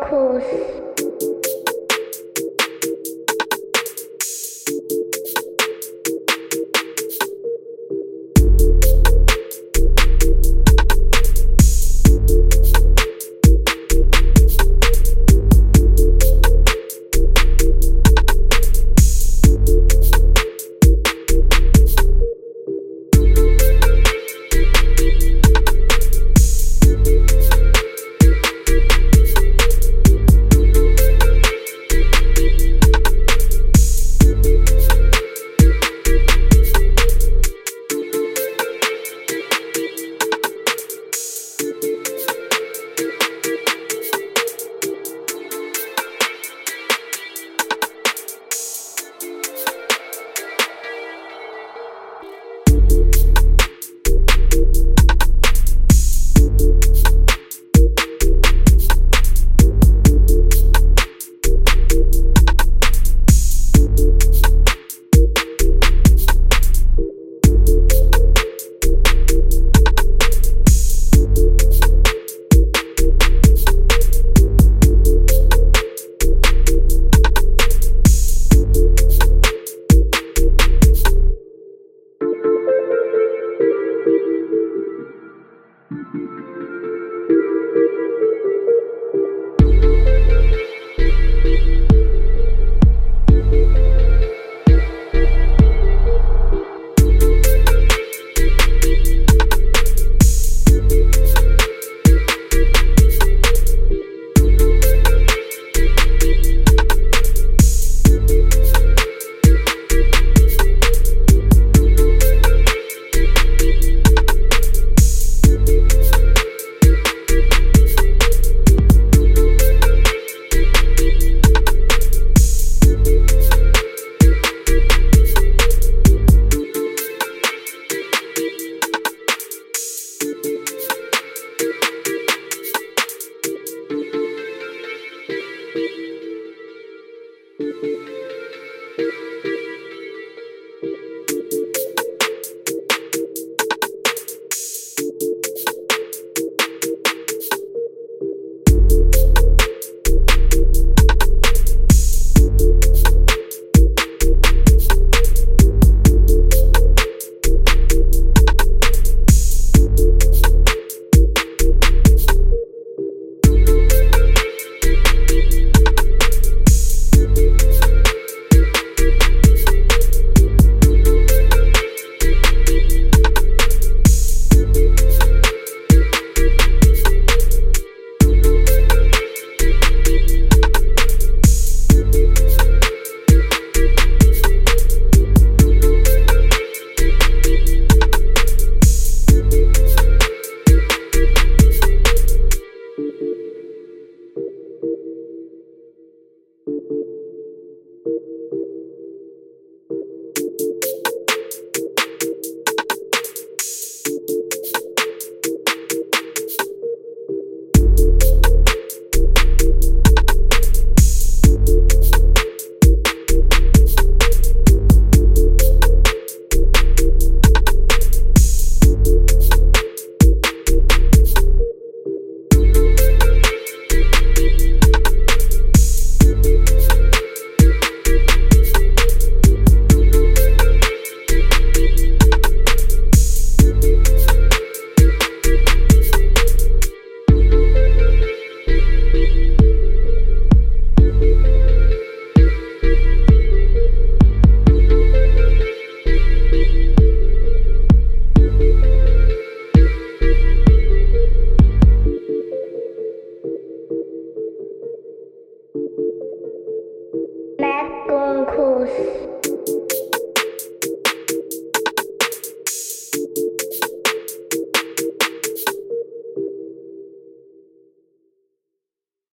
course.